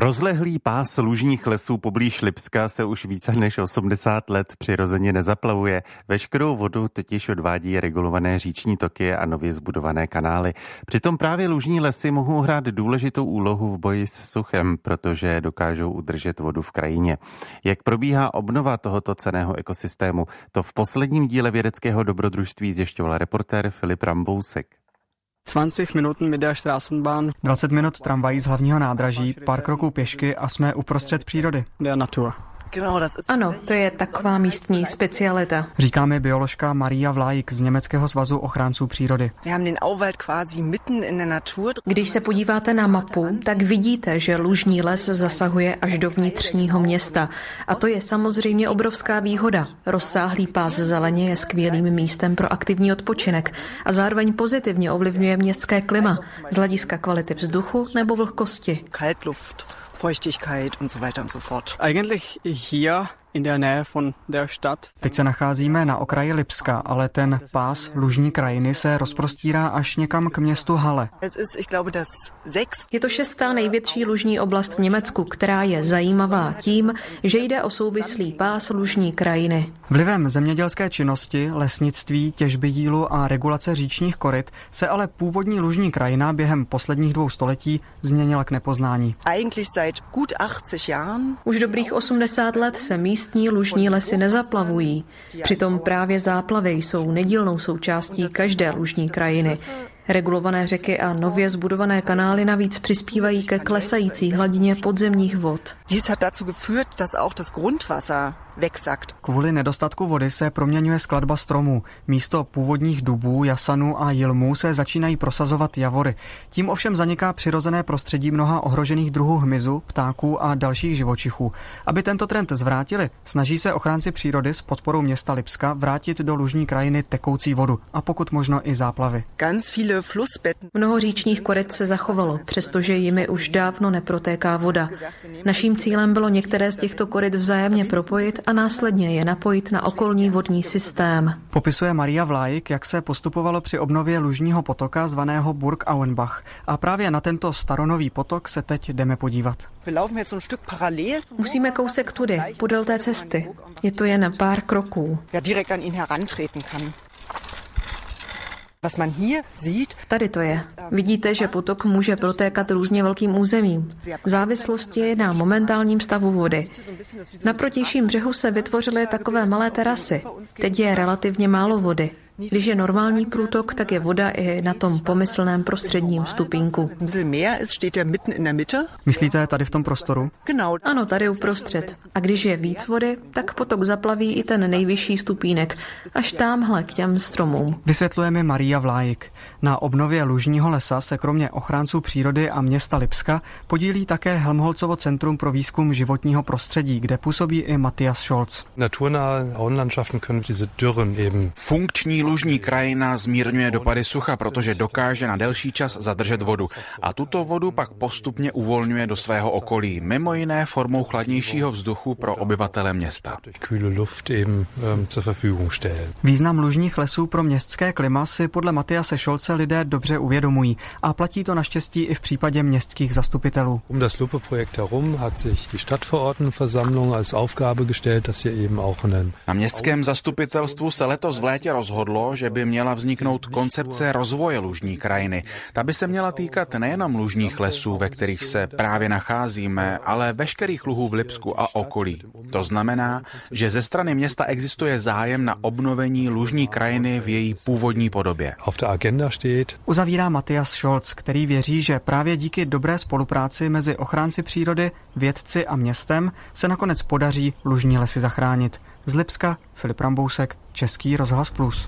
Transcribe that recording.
Rozlehlý pás lužních lesů poblíž Lipska se už více než 80 let přirozeně nezaplavuje. Veškerou vodu totiž odvádí regulované říční toky a nově zbudované kanály. Přitom právě lužní lesy mohou hrát důležitou úlohu v boji s suchem, protože dokážou udržet vodu v krajině. Jak probíhá obnova tohoto ceného ekosystému, to v posledním díle vědeckého dobrodružství zjišťoval reportér Filip Rambousek. 20 Minuten mit der Straßenbahn. 20 minut tramvají z hlavního nádraží, pár kroků pěšky a jsme uprostřed přírody. Der Natur. Ano, to je taková místní specialita. Říká mi bioložka Maria Vlajk z Německého svazu ochránců přírody. Když se podíváte na mapu, tak vidíte, že lužní les zasahuje až do vnitřního města. A to je samozřejmě obrovská výhoda. Rozsáhlý pás zeleně je skvělým místem pro aktivní odpočinek a zároveň pozitivně ovlivňuje městské klima z hlediska kvality vzduchu nebo vlhkosti. Feuchtigkeit und so weiter und so fort. Eigentlich hier in der Nähe von der Stadt. Teď se nacházíme na okraji Lipska, ale ten pás lužní krajiny se rozprostírá až někam k městu Halle. Je to šestá největší lužní oblast v Německu, která je zajímavá tím, že jde o souvislý pás lužní krajiny. Vlivem zemědělské činnosti, lesnictví, těžby jílu a regulace říčních koryt se ale původní lužní krajina během posledních dvou století změnila k nepoznání. Už dobrých 80 let se míst místní lužní lesy nezaplavují. Přitom právě záplavy jsou nedílnou součástí každé lužní krajiny. Regulované řeky a nově zbudované kanály navíc přispívají ke klesající hladině podzemních vod. Dies hat dazu geführt, dass auch das Grundwasser wegsackt. Kvůli nedostatku vody se proměňuje skladba stromů. Místo původních dubů, jasanů a jilmů se začínají prosazovat javory. Tím ovšem zaniká přirozené prostředí mnoha ohrožených druhů hmyzu, ptáků a dalších živočichů. Aby tento trend zvrátili, snaží se ochránci přírody s podporou města Lipska vrátit do lužní krajiny tekoucí vodu a pokud možno i záplavy. Ganz viele Mnoho říčních koryt se zachovalo, přestože jimi už dávno neprotéká voda. Naším cílem bylo některé z těchto koryt vzájemně propojit a následně je napojit na okolní vodní systém. Popisuje Maria Vlajk, jak se postupovalo při obnově lužního potoka zvaného Burg Auenbach. A právě na tento staronový potok se teď jdeme podívat. Musíme kousek tudy, podél té cesty. Je to jen pár kroků. Tady to je. Vidíte, že potok může protékat různě velkým územím. V závislosti na momentálním stavu vody. Na protějším břehu se vytvořily takové malé terasy. Teď je relativně málo vody. Když je normální průtok, tak je voda i na tom pomyslném prostředním stupínku. Myslíte tady v tom prostoru? Ano, tady uprostřed. A když je víc vody, tak potok zaplaví i ten nejvyšší stupínek, až tamhle k těm stromům. Vysvětluje mi Maria Vlájik. Na obnově lužního lesa se kromě ochránců přírody a města Lipska podílí také Helmholcovo centrum pro výzkum životního prostředí, kde působí i Matthias Scholz. Funkční lužní krajina zmírňuje dopady sucha, protože dokáže na delší čas zadržet vodu. A tuto vodu pak postupně uvolňuje do svého okolí, mimo jiné formou chladnějšího vzduchu pro obyvatele města. Význam lužních lesů pro městské klima si podle Matiase Šolce lidé dobře uvědomují a platí to naštěstí i v případě městských zastupitelů. Um das Lupe-Projekt herum hat sich die Stadtverordnetenversammlung als Aufgabe gestellt, dass hier eben auch einen Na městském zastupitelstvu se letos v létě rozhodlo, že by měla vzniknout koncepce rozvoje lužní krajiny. Ta by se měla týkat nejenom lužních lesů, ve kterých se právě nacházíme, ale veškerých luhů v Lipsku a okolí. To znamená, že ze strany města existuje zájem na obnovení lužní krajiny v její původní podobě. auf der Agenda steht. Uzavírá Matthias Scholz, který věří, že právě díky dobré spolupráci mezi ochránci přírody, vědci a městem se nakonec podaří lužní lesy zachránit. Z Lipska Filip Rambousek, Český rozhlas Plus.